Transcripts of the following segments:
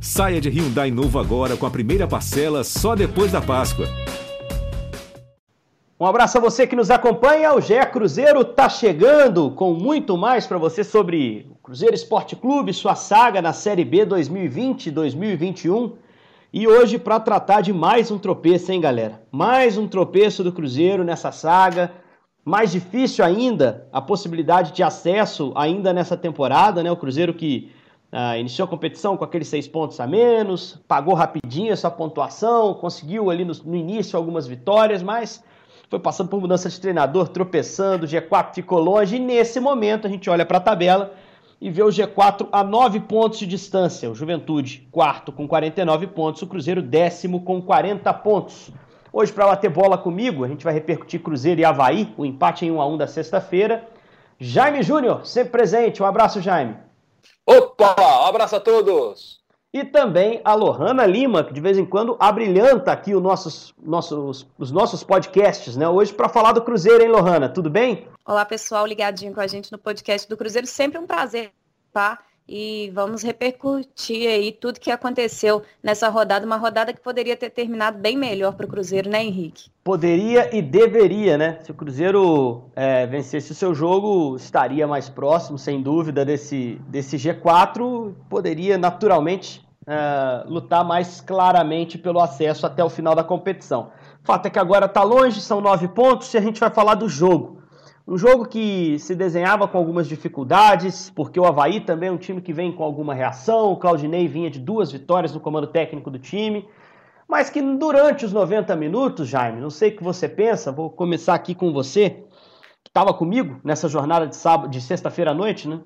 Saia de Hyundai novo agora com a primeira parcela só depois da Páscoa. Um abraço a você que nos acompanha. O GE Cruzeiro está chegando com muito mais para você sobre o Cruzeiro Esporte Clube, sua saga na Série B 2020-2021. E hoje para tratar de mais um tropeço, hein, galera? Mais um tropeço do Cruzeiro nessa saga. Mais difícil ainda a possibilidade de acesso ainda nessa temporada, né? O Cruzeiro que ah, iniciou a competição com aqueles seis pontos a menos, pagou rapidinho essa pontuação, conseguiu ali no, no início algumas vitórias, mas foi passando por mudança de treinador, tropeçando, o G4 ficou longe, e nesse momento a gente olha para a tabela e vê o G4 a 9 pontos de distância. O Juventude, quarto com 49 pontos, o Cruzeiro, décimo com 40 pontos. Hoje, para bater bola comigo, a gente vai repercutir Cruzeiro e Havaí, o empate em 1 a 1 da sexta-feira. Jaime Júnior, sempre presente. Um abraço, Jaime. Opa! Um abraço a todos! E também a Lohana Lima, que de vez em quando abrilhanta aqui os nossos, nossos, os nossos podcasts, né? Hoje para falar do Cruzeiro, hein, Lohana? Tudo bem? Olá, pessoal, ligadinho com a gente no podcast do Cruzeiro. Sempre um prazer, tá? E vamos repercutir aí tudo que aconteceu nessa rodada, uma rodada que poderia ter terminado bem melhor para o Cruzeiro, né, Henrique? Poderia e deveria, né? Se o Cruzeiro é, vencesse o seu jogo, estaria mais próximo, sem dúvida, desse, desse G4, poderia naturalmente é, lutar mais claramente pelo acesso até o final da competição. O fato é que agora está longe, são nove pontos, e a gente vai falar do jogo. Um jogo que se desenhava com algumas dificuldades, porque o Havaí também é um time que vem com alguma reação. O Claudinei vinha de duas vitórias no comando técnico do time. Mas que durante os 90 minutos, Jaime, não sei o que você pensa, vou começar aqui com você, que estava comigo nessa jornada de sábado, de sexta-feira à noite, né?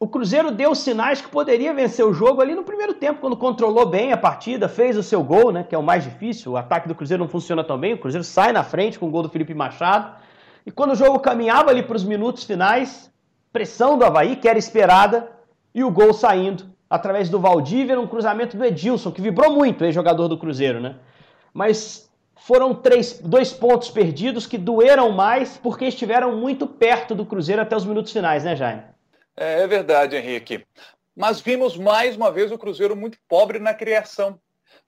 O Cruzeiro deu sinais que poderia vencer o jogo ali no primeiro tempo, quando controlou bem a partida, fez o seu gol, né? Que é o mais difícil. O ataque do Cruzeiro não funciona tão bem. O Cruzeiro sai na frente com o gol do Felipe Machado. E quando o jogo caminhava ali para os minutos finais, pressão do Havaí, que era esperada, e o gol saindo através do Valdívia, num cruzamento do Edilson, que vibrou muito, ex-jogador do Cruzeiro, né? Mas foram três, dois pontos perdidos que doeram mais porque estiveram muito perto do Cruzeiro até os minutos finais, né, Jaime? É, é verdade, Henrique. Mas vimos mais uma vez o Cruzeiro muito pobre na criação.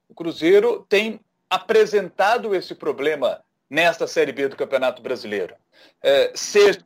O Cruzeiro tem apresentado esse problema nesta Série B do Campeonato Brasileiro. É, seja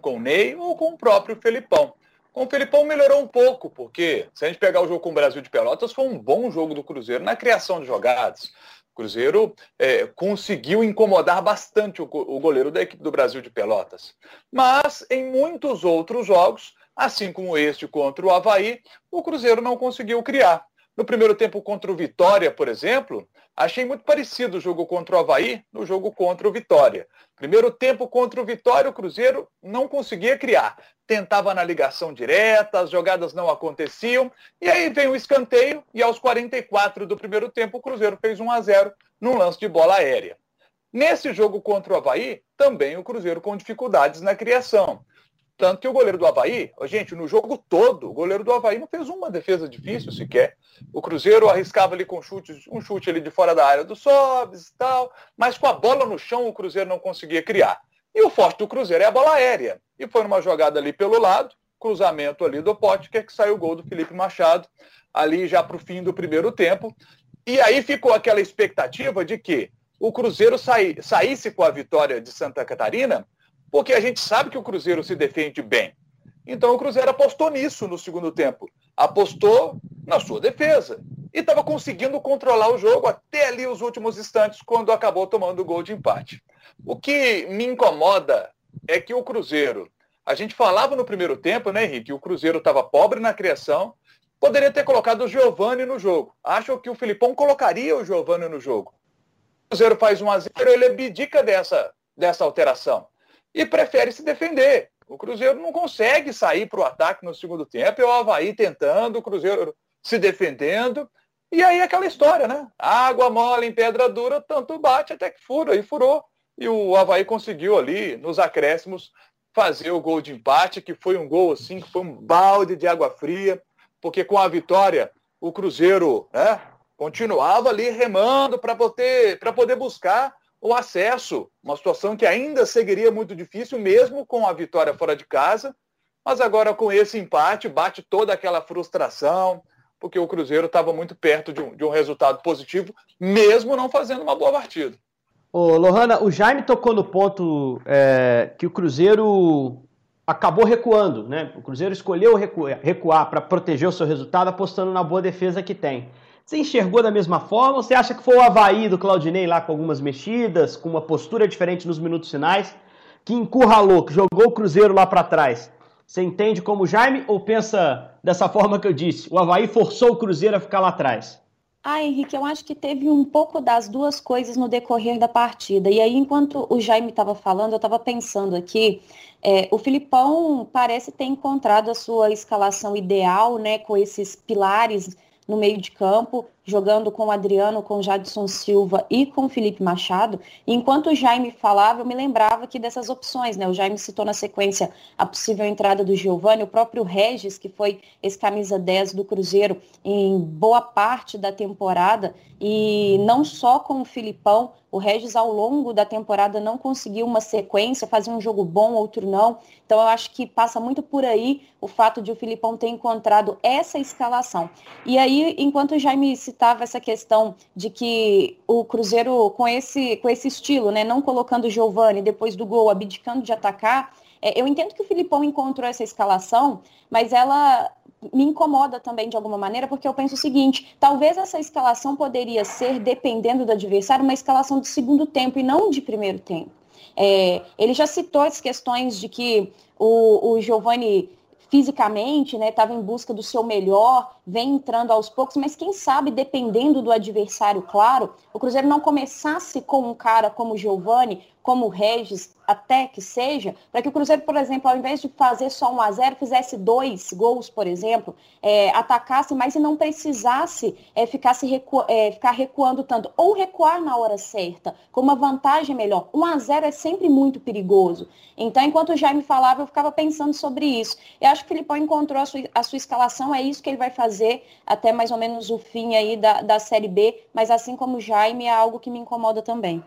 com o Ney ou com o próprio Felipão. Com o Felipão melhorou um pouco, porque se a gente pegar o jogo com o Brasil de Pelotas, foi um bom jogo do Cruzeiro na criação de jogadas. O Cruzeiro é, conseguiu incomodar bastante o, o goleiro da equipe do Brasil de Pelotas. Mas em muitos outros jogos, assim como este contra o Havaí, o Cruzeiro não conseguiu criar. No primeiro tempo contra o Vitória, por exemplo, achei muito parecido o jogo contra o Havaí no jogo contra o Vitória. Primeiro tempo contra o Vitória, o Cruzeiro não conseguia criar. Tentava na ligação direta, as jogadas não aconteciam. E aí vem o escanteio e aos 44 do primeiro tempo o Cruzeiro fez 1 a 0 num lance de bola aérea. Nesse jogo contra o Havaí, também o Cruzeiro com dificuldades na criação. Tanto que o goleiro do Havaí, gente, no jogo todo, o goleiro do Havaí não fez uma defesa difícil sequer. O Cruzeiro arriscava ali com chutes, um chute ali de fora da área do Sobs e tal, mas com a bola no chão o Cruzeiro não conseguia criar. E o forte do Cruzeiro é a bola aérea. E foi numa jogada ali pelo lado, cruzamento ali do Pote, que saiu o gol do Felipe Machado, ali já para o fim do primeiro tempo. E aí ficou aquela expectativa de que o Cruzeiro saí, saísse com a vitória de Santa Catarina porque a gente sabe que o Cruzeiro se defende bem. Então o Cruzeiro apostou nisso no segundo tempo. Apostou na sua defesa. E estava conseguindo controlar o jogo até ali os últimos instantes, quando acabou tomando o gol de empate. O que me incomoda é que o Cruzeiro. A gente falava no primeiro tempo, né, Henrique? O Cruzeiro estava pobre na criação. Poderia ter colocado o Giovani no jogo. Acho que o Filipão colocaria o Giovani no jogo. O Cruzeiro faz 1 a 0 ele abdica dessa, dessa alteração e prefere se defender. O Cruzeiro não consegue sair para o ataque no segundo tempo, é o Havaí tentando, o Cruzeiro se defendendo. E aí aquela história, né? Água mole em pedra dura, tanto bate até que fura, e furou. E o Havaí conseguiu ali, nos acréscimos, fazer o gol de empate, que foi um gol assim, que foi um balde de água fria, porque com a vitória o Cruzeiro né, continuava ali remando para poder, poder buscar o acesso, uma situação que ainda seguiria muito difícil, mesmo com a vitória fora de casa, mas agora com esse empate bate toda aquela frustração, porque o Cruzeiro estava muito perto de um, de um resultado positivo, mesmo não fazendo uma boa partida. Ô, Lohana, o Jaime tocou no ponto é, que o Cruzeiro acabou recuando, né? O Cruzeiro escolheu recuar para proteger o seu resultado, apostando na boa defesa que tem. Você enxergou da mesma forma ou você acha que foi o Havaí do Claudinei lá com algumas mexidas, com uma postura diferente nos minutos finais, que encurralou, que jogou o Cruzeiro lá para trás? Você entende como Jaime ou pensa dessa forma que eu disse? O Havaí forçou o Cruzeiro a ficar lá atrás. Ah, Henrique, eu acho que teve um pouco das duas coisas no decorrer da partida. E aí, enquanto o Jaime estava falando, eu estava pensando aqui, é, o Filipão parece ter encontrado a sua escalação ideal, né, com esses pilares no meio de campo, jogando com o Adriano, com o Jadson Silva e com o Felipe Machado. Enquanto o Jaime falava, eu me lembrava aqui dessas opções, né? O Jaime citou na sequência a possível entrada do Giovani, o próprio Regis, que foi esse camisa 10 do Cruzeiro em boa parte da temporada, e não só com o Filipão, o Regis ao longo da temporada não conseguiu uma sequência, fazia um jogo bom, outro não. Então eu acho que passa muito por aí o fato de o Filipão ter encontrado essa escalação. E aí, enquanto o Jaime citava essa questão de que o Cruzeiro, com esse, com esse estilo, né, não colocando o Giovani depois do gol, abdicando de atacar, é, eu entendo que o Filipão encontrou essa escalação, mas ela me incomoda também de alguma maneira, porque eu penso o seguinte: talvez essa escalação poderia ser, dependendo do adversário, uma escalação de segundo tempo e não de primeiro tempo. É, ele já citou as questões de que o, o Giovanni fisicamente, né, estava em busca do seu melhor, vem entrando aos poucos, mas quem sabe, dependendo do adversário, claro, o Cruzeiro não começasse com um cara como o Giovani, como o Regis, até que seja, para que o Cruzeiro, por exemplo, ao invés de fazer só um a 0 fizesse dois gols, por exemplo, é, atacasse mais e não precisasse é, ficar, se recu é, ficar recuando tanto. Ou recuar na hora certa, com uma vantagem melhor. 1 a 0 é sempre muito perigoso. Então, enquanto o Jaime falava, eu ficava pensando sobre isso. Eu acho que o Filipão encontrou a sua, a sua escalação, é isso que ele vai fazer até mais ou menos o fim aí da, da Série B, mas assim como o Jaime, é algo que me incomoda também.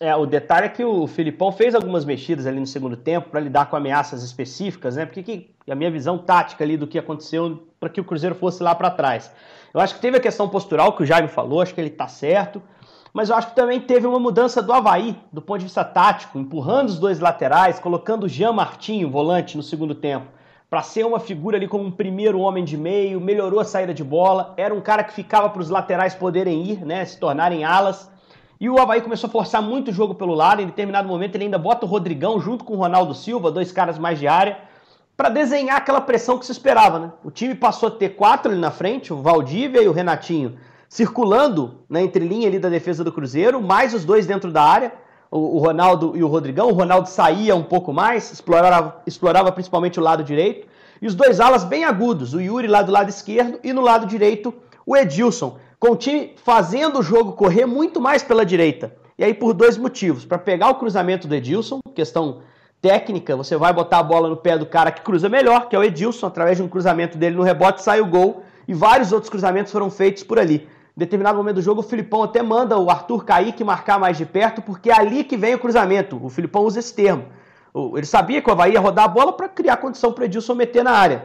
É, o detalhe é que o Filipão fez algumas mexidas ali no segundo tempo para lidar com ameaças específicas, né? Porque que, a minha visão tática ali do que aconteceu para que o Cruzeiro fosse lá para trás. Eu acho que teve a questão postural que o Jaime falou, acho que ele está certo, mas eu acho que também teve uma mudança do Havaí, do ponto de vista tático, empurrando os dois laterais, colocando o Jean Martinho, volante, no segundo tempo, para ser uma figura ali como um primeiro homem de meio, melhorou a saída de bola, era um cara que ficava para os laterais poderem ir, né? Se tornarem alas. E o Havaí começou a forçar muito o jogo pelo lado. Em determinado momento, ele ainda bota o Rodrigão junto com o Ronaldo Silva, dois caras mais de área, para desenhar aquela pressão que se esperava. Né? O time passou a ter quatro ali na frente, o Valdívia e o Renatinho, circulando na entrelinha ali da defesa do Cruzeiro, mais os dois dentro da área, o, o Ronaldo e o Rodrigão. O Ronaldo saía um pouco mais, explorava, explorava principalmente o lado direito. E os dois alas bem agudos, o Yuri lá do lado esquerdo e no lado direito o Edilson com o time fazendo o jogo correr muito mais pela direita. E aí por dois motivos. Para pegar o cruzamento do Edilson, questão técnica, você vai botar a bola no pé do cara que cruza melhor, que é o Edilson, através de um cruzamento dele no rebote sai o gol. E vários outros cruzamentos foram feitos por ali. Em determinado momento do jogo, o Filipão até manda o Arthur Kaique marcar mais de perto, porque é ali que vem o cruzamento. O Filipão usa esse termo. Ele sabia que o Havaí ia rodar a bola para criar condição para o Edilson meter na área.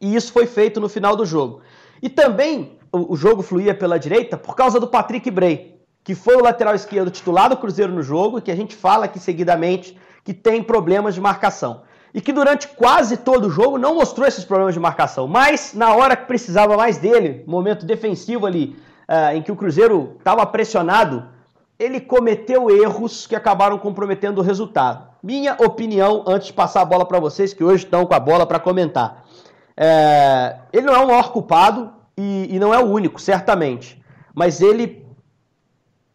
E isso foi feito no final do jogo. E também o, jogo fluía pela direita por causa do Patrick Bray, que foi o lateral esquerdo titular do Cruzeiro no jogo, que a gente fala aqui seguidamente que tem problemas de marcação. E que durante quase todo o jogo não mostrou esses problemas de marcação. Mas na hora que precisava mais dele, momento defensivo ali, uh, em que o Cruzeiro estava pressionado, ele cometeu erros que acabaram comprometendo o resultado. Minha opinião, antes de passar a bola para vocês, que hoje estão com a bola para comentar. É, ele não é o maior culpado, e, e não é o único, certamente. Mas ele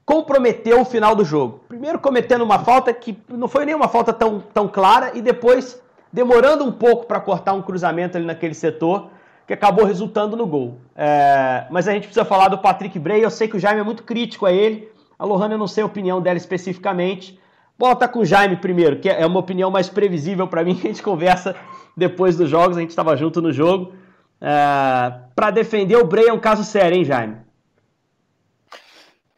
comprometeu o final do jogo. Primeiro cometendo uma falta que não foi nenhuma falta tão, tão clara e depois demorando um pouco para cortar um cruzamento ali naquele setor que acabou resultando no gol. É, mas a gente precisa falar do Patrick Bray. Eu sei que o Jaime é muito crítico a ele. A Lohana eu não sei a opinião dela especificamente. Bota com o Jaime primeiro, que é uma opinião mais previsível para mim, a gente conversa depois dos jogos, a gente estava junto no jogo. É, para defender o Bray é um caso sério, hein, Jaime?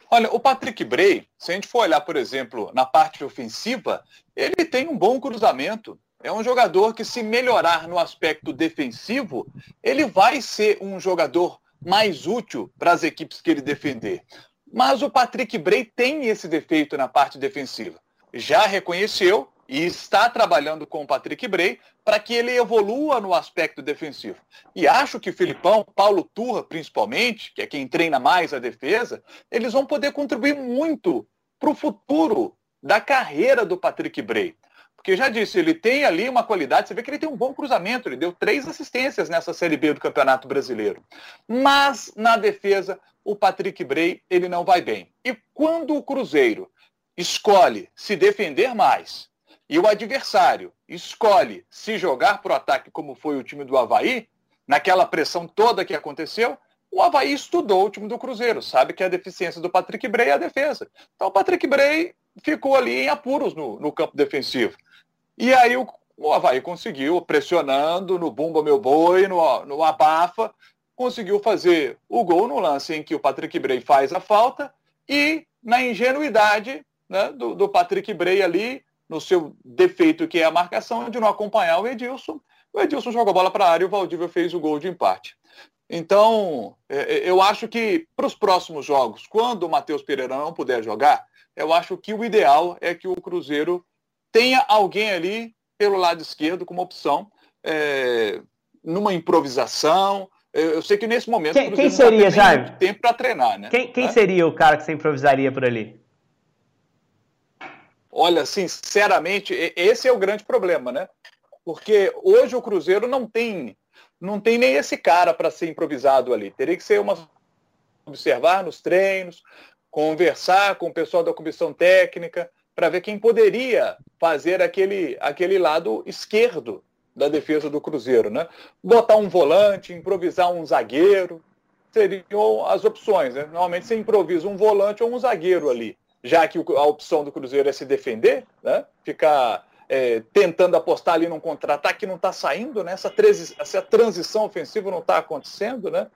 Olha, o Patrick Bray, se a gente for olhar, por exemplo, na parte ofensiva, ele tem um bom cruzamento. É um jogador que, se melhorar no aspecto defensivo, ele vai ser um jogador mais útil para as equipes que ele defender. Mas o Patrick Bray tem esse defeito na parte defensiva. Já reconheceu e está trabalhando com o Patrick Bray para que ele evolua no aspecto defensivo. E acho que o Filipão, Paulo Turra principalmente, que é quem treina mais a defesa, eles vão poder contribuir muito para o futuro da carreira do Patrick Bray. Porque já disse, ele tem ali uma qualidade, você vê que ele tem um bom cruzamento, ele deu três assistências nessa Série B do Campeonato Brasileiro. Mas na defesa, o Patrick Bray, ele não vai bem. E quando o Cruzeiro escolhe se defender mais e o adversário escolhe se jogar para o ataque, como foi o time do Havaí, naquela pressão toda que aconteceu, o Havaí estudou o time do Cruzeiro, sabe que a deficiência do Patrick Bray é a defesa. Então o Patrick Bray ficou ali em apuros no, no campo defensivo. E aí o, o Havaí conseguiu, pressionando no bumba meu boi, no, no abafa, conseguiu fazer o gol no lance em que o Patrick Bray faz a falta e na ingenuidade né, do, do Patrick Bray ali, no seu defeito que é a marcação, de não acompanhar o Edilson. O Edilson jogou a bola para a área e o Valdívia fez o gol de empate. Então, é, é, eu acho que para os próximos jogos, quando o Matheus Pereira não puder jogar, eu acho que o ideal é que o Cruzeiro tenha alguém ali pelo lado esquerdo como opção, é, numa improvisação. Eu, sei que nesse momento quem, quem seria, Jaime? tempo para treinar, né? Quem, quem seria o cara que você improvisaria por ali? Olha, sinceramente, esse é o grande problema, né? Porque hoje o Cruzeiro não tem, não tem nem esse cara para ser improvisado ali. Teria que ser uma observar nos treinos, conversar com o pessoal da comissão técnica para ver quem poderia fazer aquele, aquele lado esquerdo da defesa do Cruzeiro, né? Botar um volante, improvisar um zagueiro, seriam as opções, né? Normalmente você improvisa um volante ou um zagueiro ali já que a opção do Cruzeiro é se defender, né? ficar é, tentando apostar ali num contra-ataque não está saindo, né? essa, essa transição ofensiva não está acontecendo. Né?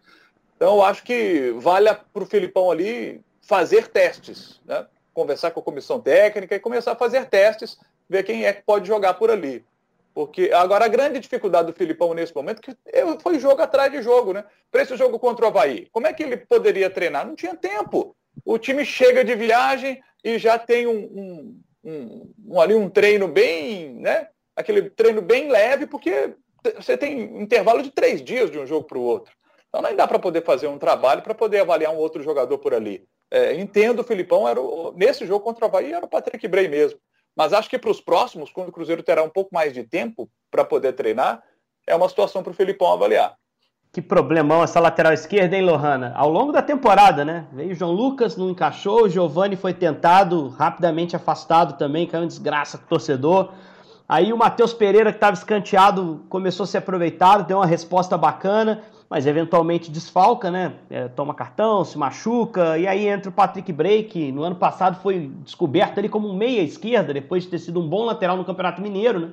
Então, acho que vale para o Filipão ali fazer testes, né? conversar com a comissão técnica e começar a fazer testes, ver quem é que pode jogar por ali. Porque agora a grande dificuldade do Filipão nesse momento é que foi jogo atrás de jogo, né? Para esse jogo contra o Havaí, como é que ele poderia treinar? Não tinha tempo o time chega de viagem e já tem um, um, um, um, ali um treino bem, né? Aquele treino bem leve, porque você tem intervalo de três dias de um jogo para o outro. Então nem dá para poder fazer um trabalho para poder avaliar um outro jogador por ali. É, entendo o Filipão, era o, nesse jogo contra o Havaí era o Patrick Bray mesmo. Mas acho que para os próximos, quando o Cruzeiro terá um pouco mais de tempo para poder treinar, é uma situação para o Filipão avaliar. Que problemão essa lateral esquerda, hein, Lohana? Ao longo da temporada, né? Veio o João Lucas, não encaixou, o Giovani foi tentado, rapidamente afastado também, caiu em desgraça com o torcedor. Aí o Matheus Pereira, que estava escanteado, começou a ser aproveitado, deu uma resposta bacana, mas eventualmente desfalca, né? É, toma cartão, se machuca, e aí entra o Patrick Break, no ano passado foi descoberto ali como um meia esquerda, depois de ter sido um bom lateral no Campeonato Mineiro, né?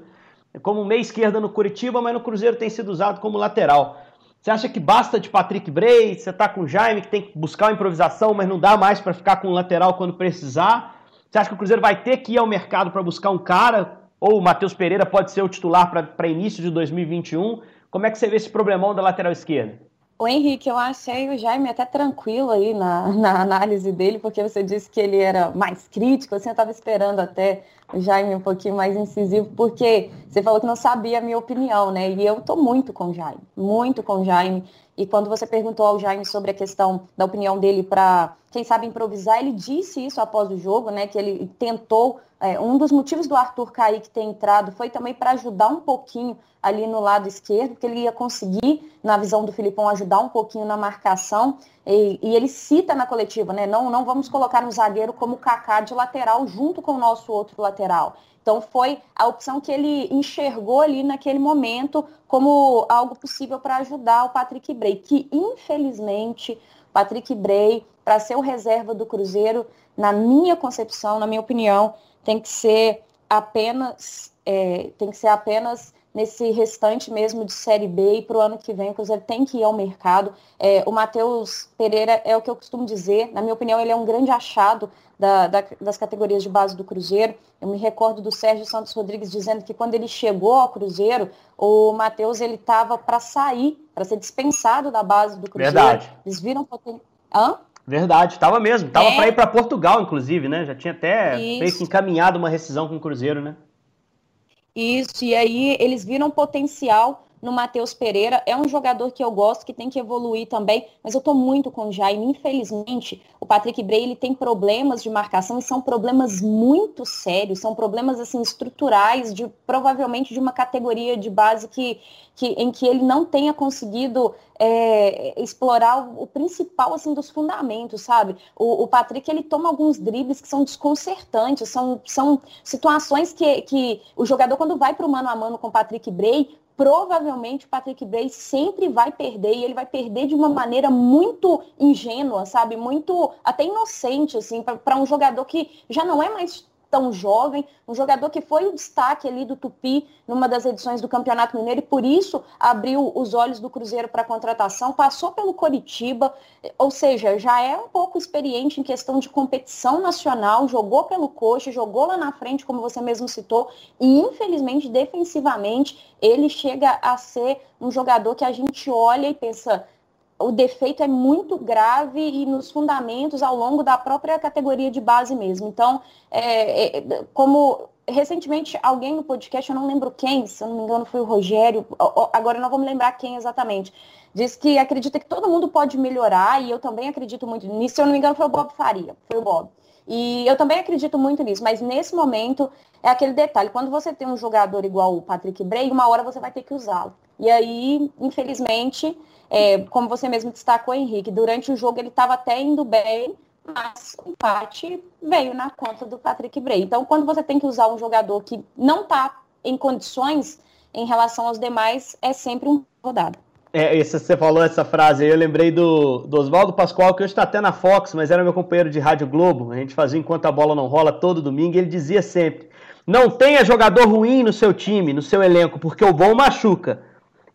É como um meia esquerda no Curitiba, mas no Cruzeiro tem sido usado como lateral. Você acha que basta de Patrick Bray? Você tá com o Jaime que tem que buscar uma improvisação, mas não dá mais para ficar com o lateral quando precisar? Você acha que o Cruzeiro vai ter que ir ao mercado para buscar um cara? Ou o Matheus Pereira pode ser o titular para início de 2021? Como é que você vê esse problemão da lateral esquerda? O Henrique, eu achei o Jaime até tranquilo aí na, na análise dele, porque você disse que ele era mais crítico, assim, eu estava esperando até o Jaime um pouquinho mais incisivo, porque você falou que não sabia a minha opinião, né? E eu tô muito com o Jaime, muito com o Jaime. E quando você perguntou ao Jaime sobre a questão da opinião dele para, quem sabe, improvisar, ele disse isso após o jogo, né? Que ele tentou. É, um dos motivos do Arthur Kaique ter entrado foi também para ajudar um pouquinho ali no lado esquerdo, porque ele ia conseguir, na visão do Filipão, ajudar um pouquinho na marcação. E, e ele cita na coletiva, né? Não, não vamos colocar no zagueiro como Kaká de lateral junto com o nosso outro lateral. Então foi a opção que ele enxergou ali naquele momento como algo possível para ajudar o Patrick Bray, que infelizmente Patrick Bray, para ser o reserva do Cruzeiro, na minha concepção, na minha opinião, tem que ser apenas é, tem que ser apenas nesse restante mesmo de Série B e para o ano que vem o Cruzeiro tem que ir ao mercado. É, o Matheus Pereira é o que eu costumo dizer, na minha opinião, ele é um grande achado da, da, das categorias de base do Cruzeiro. Eu me recordo do Sérgio Santos Rodrigues dizendo que quando ele chegou ao Cruzeiro, o Matheus ele estava para sair, para ser dispensado da base do Cruzeiro. Verdade. Eles viram Hã? Verdade, estava mesmo. Tava é. para ir para Portugal, inclusive, né? Já tinha até meio que encaminhado uma rescisão com o Cruzeiro, né? Isso, e aí eles viram potencial no Matheus Pereira. É um jogador que eu gosto, que tem que evoluir também, mas eu estou muito com o Jaime. Infelizmente, o Patrick Bray ele tem problemas de marcação e são problemas muito sérios, são problemas assim estruturais de provavelmente de uma categoria de base que, que em que ele não tenha conseguido é, explorar o, o, principal assim dos fundamentos, sabe? O, o, Patrick ele toma alguns dribles que são desconcertantes, são, são situações que, que o jogador quando vai para o mano a mano com o Patrick Bray provavelmente o Patrick Bray sempre vai perder e ele vai perder de uma maneira muito ingênua, sabe? Muito até inocente, assim, para um jogador que já não é mais tão jovem, um jogador que foi o destaque ali do Tupi numa das edições do Campeonato Mineiro e por isso abriu os olhos do Cruzeiro para a contratação, passou pelo Coritiba, ou seja, já é um pouco experiente em questão de competição nacional, jogou pelo coxa, jogou lá na frente, como você mesmo citou, e infelizmente defensivamente ele chega a ser um jogador que a gente olha e pensa, o defeito é muito grave e nos fundamentos ao longo da própria categoria de base mesmo. Então, é, é, como recentemente alguém no podcast, eu não lembro quem, se eu não me engano foi o Rogério, agora não vou me lembrar quem exatamente, disse que acredita que todo mundo pode melhorar e eu também acredito muito nisso. Se eu não me engano foi o Bob Faria, foi o Bob. E eu também acredito muito nisso, mas nesse momento é aquele detalhe, quando você tem um jogador igual o Patrick Bray, uma hora você vai ter que usá-lo. E aí, infelizmente, é, como você mesmo destacou, Henrique, durante o jogo ele estava até indo bem, mas o empate veio na conta do Patrick Bray. Então, quando você tem que usar um jogador que não está em condições em relação aos demais, é sempre um rodado. É, esse, você falou essa frase aí, eu lembrei do, do Oswaldo Pascoal, que hoje está até na Fox, mas era meu companheiro de Rádio Globo. A gente fazia enquanto a bola não rola todo domingo, e ele dizia sempre: não tenha jogador ruim no seu time, no seu elenco, porque o bom machuca.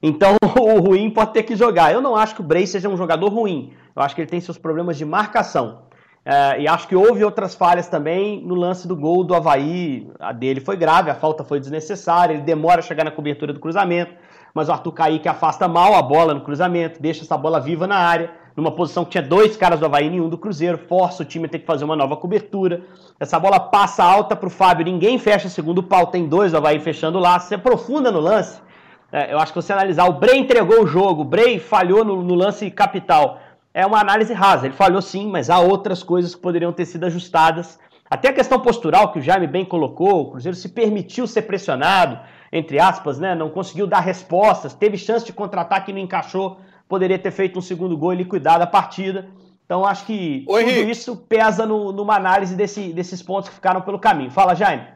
Então o ruim pode ter que jogar. Eu não acho que o Bray seja um jogador ruim. Eu acho que ele tem seus problemas de marcação. É, e acho que houve outras falhas também no lance do gol do Havaí. A dele foi grave, a falta foi desnecessária, ele demora a chegar na cobertura do cruzamento, mas o Arthur Kaique afasta mal a bola no cruzamento, deixa essa bola viva na área, numa posição que tinha dois caras do Havaí e nenhum do Cruzeiro, força o time a ter que fazer uma nova cobertura. Essa bola passa alta para o Fábio, ninguém fecha segundo pau, tem dois do Havaí fechando lá, se aprofunda no lance é, eu acho que você analisar, o Bray entregou o jogo, o Bray falhou no, no, lance capital. É uma análise rasa. Ele falhou sim, mas há outras coisas que poderiam ter sido ajustadas. Até a questão postural, que o Jaime bem colocou, o Cruzeiro se permitiu ser pressionado, entre aspas, né? Não conseguiu dar respostas, teve chance de contra-ataque e não encaixou, poderia ter feito um segundo gol e liquidado a partida. Então acho que Oi, tudo Henrique. isso pesa no, numa análise desse, desses pontos que ficaram pelo caminho. Fala, Jaime.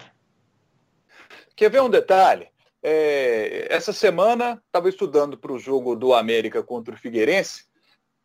Quer ver um detalhe? É, essa semana estava estudando para o jogo do América contra o Figueirense,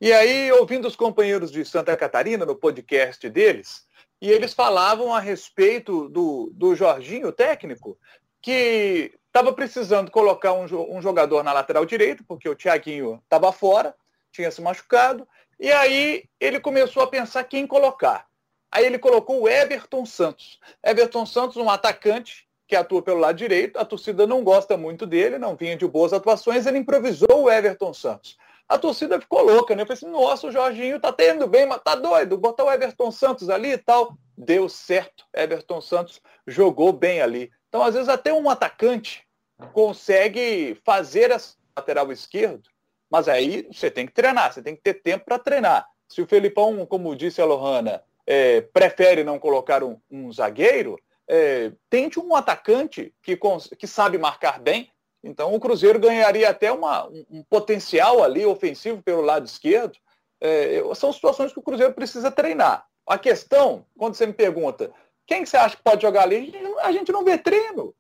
e aí ouvindo os companheiros de Santa Catarina no podcast deles, e eles falavam a respeito do, do Jorginho, técnico, que estava precisando colocar um, um, jogador na lateral direita, porque o Thiaguinho estava fora, tinha se machucado, e aí ele começou a pensar quem colocar. Aí ele colocou o Everton Santos. Everton Santos, um atacante que atua pelo lado direito, a torcida não gosta muito dele, não vinha de boas atuações, ele improvisou o Everton Santos. A torcida ficou louca, né? Eu falei assim, nossa, o Jorginho tá tendo bem, mas tá doido, botar o Everton Santos ali e tal. Deu certo, Everton Santos jogou bem ali. Então, às vezes, até um atacante consegue fazer essa lateral esquerdo, mas aí você tem que treinar, você tem que ter tempo para treinar. Se o Felipão, como disse a Lohana, é, prefere não colocar um, um zagueiro, é, tente um atacante que, que sabe marcar bem. Então o Cruzeiro ganharia até uma, um, um potencial ali ofensivo pelo lado esquerdo. É, são situações que o Cruzeiro precisa treinar. A questão, quando você me pergunta, quem que você acha que pode jogar ali? A gente não vê treino.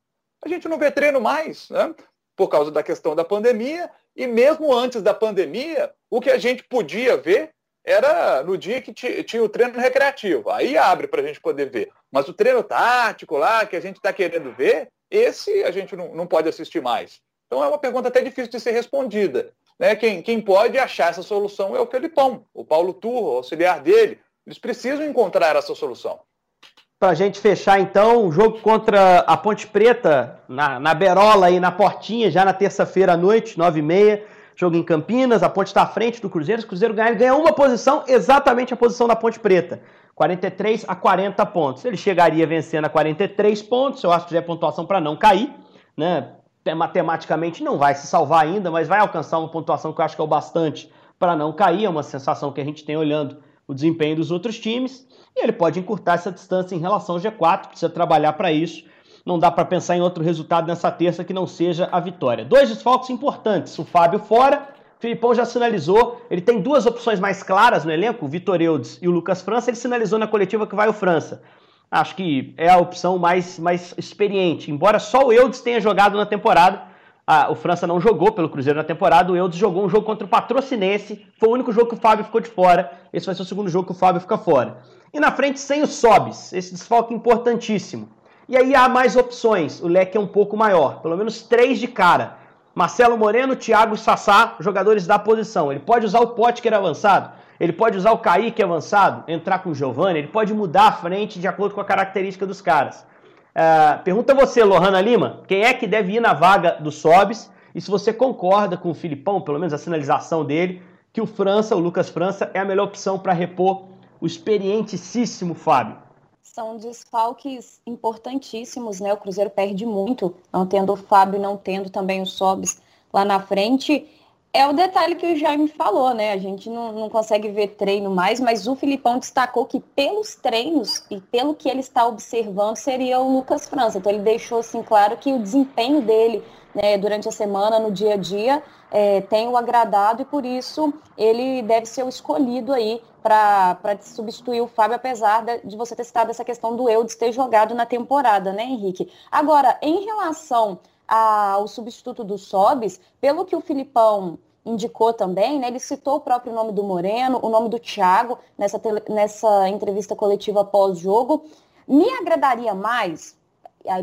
A gente não vê treino mais, né? Por causa da questão da pandemia. E mesmo antes da pandemia, o que a gente podia ver era no dia que tinha o treino recreativo. Aí abre para a gente poder ver. Mas o treino tático lá, que a gente está querendo ver, esse a gente não, não pode assistir mais. Então é uma pergunta até difícil de ser respondida. Né? Quem, quem pode achar essa solução é o Felipão, o Paulo Turro, o auxiliar dele. Eles precisam encontrar essa solução. Para a gente fechar, então, o jogo contra a Ponte Preta, na, na Berola e na Portinha, já na terça-feira à noite, nove e meia. Jogo em Campinas, a Ponte está à frente do Cruzeiro. Se o Cruzeiro ganhar, ele ganha uma posição, exatamente a posição da Ponte Preta. 43 a 40 pontos. Ele chegaria vencendo a 43 pontos, eu acho que já é pontuação para não cair, né? Matematicamente não vai se salvar ainda, mas vai alcançar uma pontuação que eu acho que é o bastante para não cair. É uma sensação que a gente tem olhando o desempenho dos outros times. E ele pode encurtar essa distância em relação ao G4, precisa trabalhar para isso. Não dá para pensar em outro resultado nessa terça que não seja a vitória. Dois desfalques importantes: o Fábio fora Filipão já sinalizou, ele tem duas opções mais claras no elenco, o Vitor Eudes e o Lucas França. Ele sinalizou na coletiva que vai o França. Acho que é a opção mais, mais experiente. Embora só o Eudes tenha jogado na temporada, o França não jogou pelo Cruzeiro na temporada, o Eudes jogou um jogo contra o Patrocinense, foi o único jogo que o Fábio ficou de fora. Esse vai ser o segundo jogo que o Fábio fica fora. E na frente, sem o Sobis, esse desfalque importantíssimo. E aí há mais opções, o leque é um pouco maior, pelo menos três de cara. Marcelo Moreno, Thiago e Sassá, jogadores da posição. Ele pode usar o Potker avançado, ele pode usar o Kaique avançado, entrar com o Giovanni, ele pode mudar a frente de acordo com a característica dos caras. Uh, pergunta você, Lohana Lima, quem é que deve ir na vaga do Sobis e se você concorda com o Filipão, pelo menos a sinalização dele, que o França, o Lucas França, é a melhor opção para repor o experientíssimo Fábio são desfalques importantíssimos, né? O Cruzeiro perde muito, não tendo o Fábio, não tendo também o Sobis lá na frente. É o detalhe que o Jaime falou, né? A gente não, não consegue ver treino mais, mas o Filipão destacou que pelos treinos e pelo que ele está observando seria o Lucas França. Então ele deixou assim claro que o desempenho dele né, durante a semana, no dia a dia, é, tem o agradado e por isso ele deve ser o escolhido aí para substituir o Fábio, apesar de, você ter citado essa questão do Eudes ter jogado na temporada, né, Henrique? Agora, em relação ao substituto do Sobis, pelo que o Filipão indicou também, né, ele citou o próprio nome do Moreno, o nome do Thiago nessa, nessa entrevista coletiva pós-jogo. Me agradaria mais,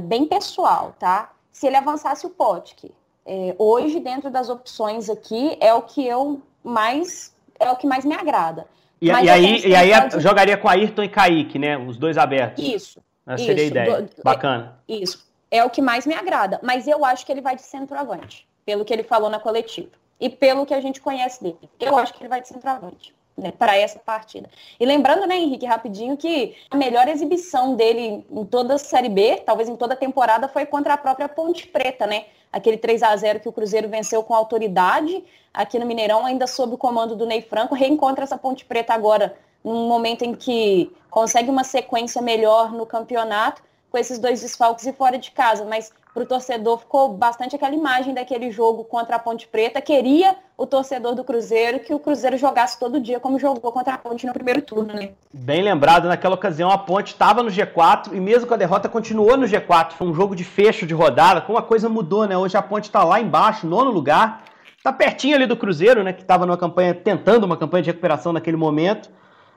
bem pessoal, tá? Se ele avançasse o Potk. É, hoje, dentro das opções aqui, é o que eu mais é o que mais me agrada. E, e aí, e aí pode... jogaria com Ayrton e Kaique, né? Os dois abertos. Isso. Essa isso, seria a ideia. Do, Bacana. É, isso. É o que mais me agrada. Mas eu acho que ele vai de centroavante, pelo que ele falou na coletiva. E pelo que a gente conhece dele. Eu acho que ele vai de centroavante. Né, para essa partida. E lembrando, né, Henrique, rapidinho, que a melhor exibição dele em toda a Série B, talvez em toda a temporada, foi contra a própria Ponte Preta, né? Aquele 3 a 0 que o Cruzeiro venceu com autoridade aqui no Mineirão, ainda sob o comando do Ney Franco, reencontra essa Ponte Preta agora, num momento em que consegue uma sequência melhor no campeonato, com esses dois desfalques e fora de casa, mas para o torcedor ficou bastante aquela imagem daquele jogo contra a Ponte Preta. Queria o torcedor do Cruzeiro que o Cruzeiro jogasse todo dia como jogou contra a Ponte no primeiro turno, né? Bem lembrado, naquela ocasião a Ponte estava no G4 e mesmo com a derrota continuou no G4. Foi um jogo de fecho de rodada, como a coisa mudou, né? Hoje a Ponte está lá embaixo, nono lugar. Está pertinho ali do Cruzeiro, né? Que estava numa campanha, tentando uma campanha de recuperação naquele momento.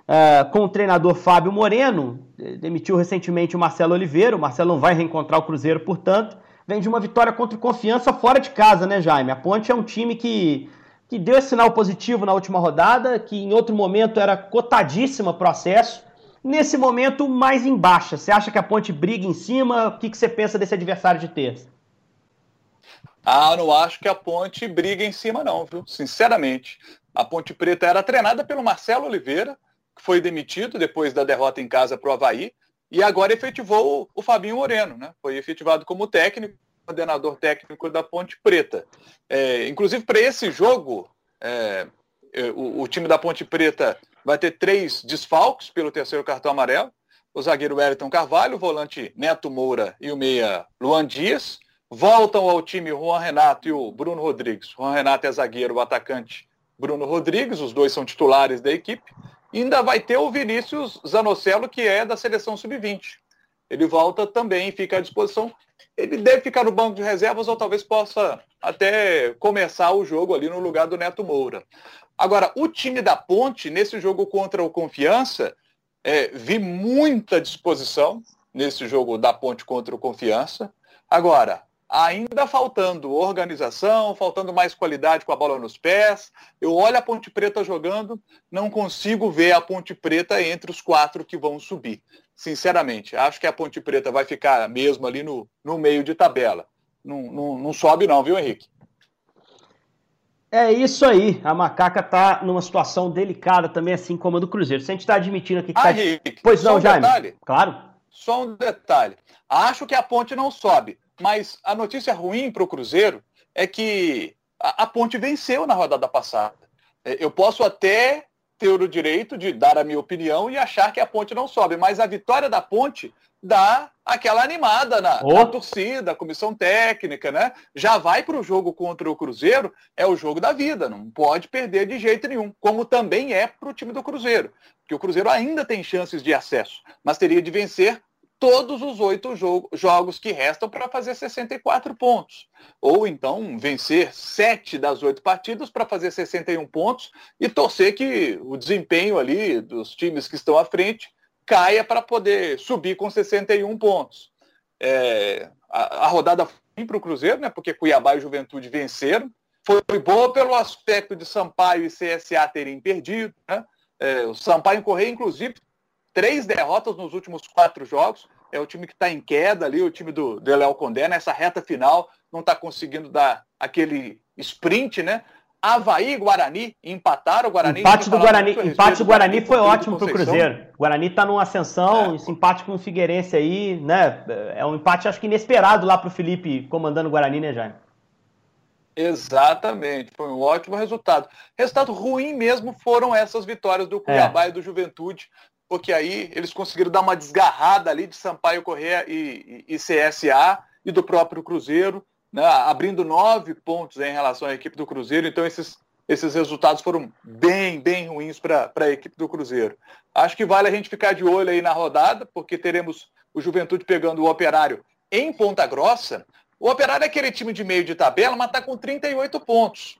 Uh, com o treinador Fábio Moreno, demitiu recentemente o Marcelo Oliveira. O Marcelo não vai reencontrar o Cruzeiro, portanto vem de uma vitória contra o Confiança fora de casa, né, Jaime? A Ponte é um time que, que deu sinal positivo na última rodada, que em outro momento era cotadíssima pro acesso. Nesse momento, mais embaixo. Você acha que a Ponte briga em cima? O que, que você pensa desse adversário de terça? Ah, não acho que a Ponte briga em cima, não, viu? Sinceramente. A Ponte Preta era treinada pelo Marcelo Oliveira, que foi demitido depois da derrota em casa para o Havaí e agora efetivou o, Fabinho Moreno, né? Foi efetivado como técnico, coordenador técnico da Ponte Preta. É, inclusive, para esse jogo, é, é, o, o, time da Ponte Preta vai ter três desfalques pelo terceiro cartão amarelo. O zagueiro Wellington Carvalho, o volante Neto Moura e o meia Luan Dias. Voltam ao time Juan Renato e o Bruno Rodrigues. Juan Renato é zagueiro, o atacante Bruno Rodrigues, os dois são titulares da equipe ainda vai ter o Vinícius Zanocelo, que é da seleção sub-20. Ele volta também, fica à disposição. Ele deve ficar no banco de reservas ou talvez possa até começar o jogo ali no lugar do Neto Moura. Agora, o time da Ponte, nesse jogo contra o Confiança, é, vi muita disposição nesse jogo da Ponte contra o Confiança. Agora, ainda faltando organização, faltando mais qualidade com a bola nos pés. Eu olho a Ponte Preta jogando, não consigo ver a Ponte Preta entre os quatro que vão subir. Sinceramente, acho que a Ponte Preta vai ficar mesmo ali no, no meio de tabela. Não, não, não sobe não, viu, Henrique? É isso aí. A Macaca tá numa situação delicada também, assim como a do Cruzeiro. Se a gente está admitindo aqui que ah, tá... Henrique, Pois não, um Jaime. Detalhe. Claro. Só um detalhe. Acho que a ponte não sobe, mas a notícia ruim para o Cruzeiro é que a, a, ponte venceu na rodada passada. É, eu posso até ter o direito de dar a minha opinião e achar que a ponte não sobe, mas a vitória da ponte dá aquela animada na, Oh. na torcida, comissão técnica, né? Já vai para o jogo contra o Cruzeiro, é o jogo da vida, não pode perder de jeito nenhum, como também é para o time do Cruzeiro, porque o Cruzeiro ainda tem chances de acesso, mas teria de vencer todos os oito jogo, jogos que restam para fazer 64 pontos. Ou então vencer sete das oito partidas para fazer 61 pontos e torcer que o desempenho ali dos times que estão à frente caia para poder subir com 61 pontos. É, a, a, rodada foi para o Cruzeiro, né, porque Cuiabá e Juventude venceram. Foi boa pelo aspecto de Sampaio e CSA terem perdido. Né? É, o Sampaio Correia, inclusive, três derrotas nos últimos quatro jogos. É o time que está em queda ali, o time do, do Léo Condé, nessa reta final, não está conseguindo dar aquele sprint, né? Havaí e Guarani empataram. O Guarani empate do Guarani, empate do Guarani foi ótimo para o Cruzeiro. O Guarani está numa ascensão, é. esse empate com o Figueirense aí, né? É um empate, acho que inesperado lá para o Felipe comandando o Guarani, né, Jaime? Exatamente, foi um ótimo resultado. Resultado ruim mesmo foram essas vitórias do Cuiabá é. e do Juventude, porque aí eles conseguiram dar uma desgarrada ali de Sampaio Correia e, e, e CSA e do próprio Cruzeiro, né, abrindo nove pontos em relação à equipe do Cruzeiro. Então esses, esses resultados foram bem, bem ruins para a equipe do Cruzeiro. Acho que vale a gente ficar de olho aí na rodada, porque teremos o Juventude pegando o Operário em Ponta Grossa. O Operário é aquele time de meio de tabela, mas está com 38 pontos.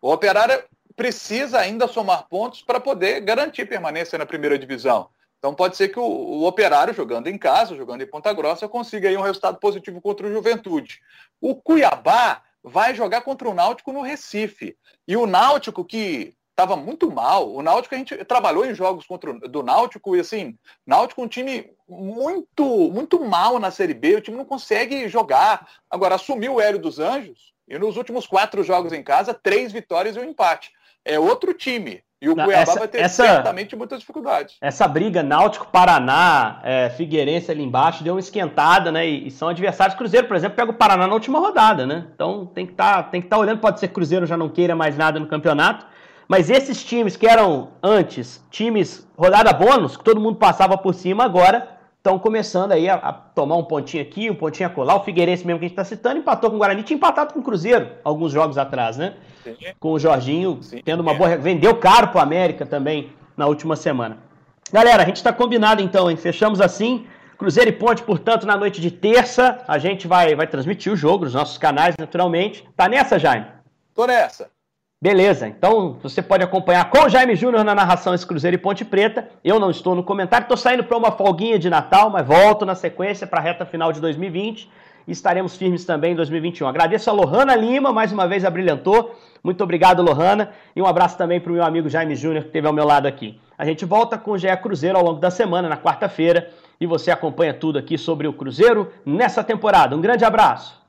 O Operário precisa ainda somar pontos para poder garantir permanência na primeira divisão. Então pode ser que o, o, Operário, jogando em casa, jogando em Ponta Grossa, consiga aí um resultado positivo contra o Juventude. O Cuiabá vai jogar contra o Náutico no Recife. E o Náutico, que estava muito mal, o Náutico a gente trabalhou em jogos contra o, do Náutico, e assim, Náutico é um time muito, muito mal na Série B, o time não consegue jogar. Agora, assumiu o Hélio dos Anjos, e nos últimos quatro jogos em casa, três vitórias e um empate. É outro time. E o Não, Cuiabá essa, vai ter essa, certamente muitas dificuldades. Essa briga Náutico-Paraná, é, Figueirense ali embaixo, deu uma esquentada, né? E, e, são adversários. Cruzeiro, por exemplo, pega o Paraná na última rodada, né? Então tem que tá, estar tá olhando. Pode ser que Cruzeiro já não queira mais nada no campeonato. Mas esses times que eram antes times rodada bônus, que todo mundo passava por cima, agora estão começando aí a, a, tomar um pontinho aqui, um pontinho acolá. O Figueirense mesmo que a gente está citando, empatou com o Guarani, tinha empatado com o Cruzeiro alguns jogos atrás, né? Sim. Com o Jorginho Sim. tendo uma boa... Vendeu caro pro América também na última semana. Galera, a gente está combinado então, hein? Fechamos assim. Cruzeiro e Ponte, portanto, na noite de terça, a gente vai, vai transmitir o jogo nos nossos canais, naturalmente. Tá nessa, Jaime? Tô nessa. Beleza, então você pode acompanhar com o Jaime Júnior na narração esse Cruzeiro e Ponte Preta. Eu não estou no comentário, estou saindo para uma folguinha de Natal, mas volto na sequência para a reta final de 2020 e estaremos firmes também em 2021. Agradeço a Lohana Lima, mais uma vez abrilhantou. Muito obrigado, Lohana, e um abraço também para o meu amigo Jaime Júnior, que esteve ao meu lado aqui. A gente volta com o GE Cruzeiro ao longo da semana, na quarta-feira, e você acompanha tudo aqui sobre o Cruzeiro nessa temporada. Um grande abraço!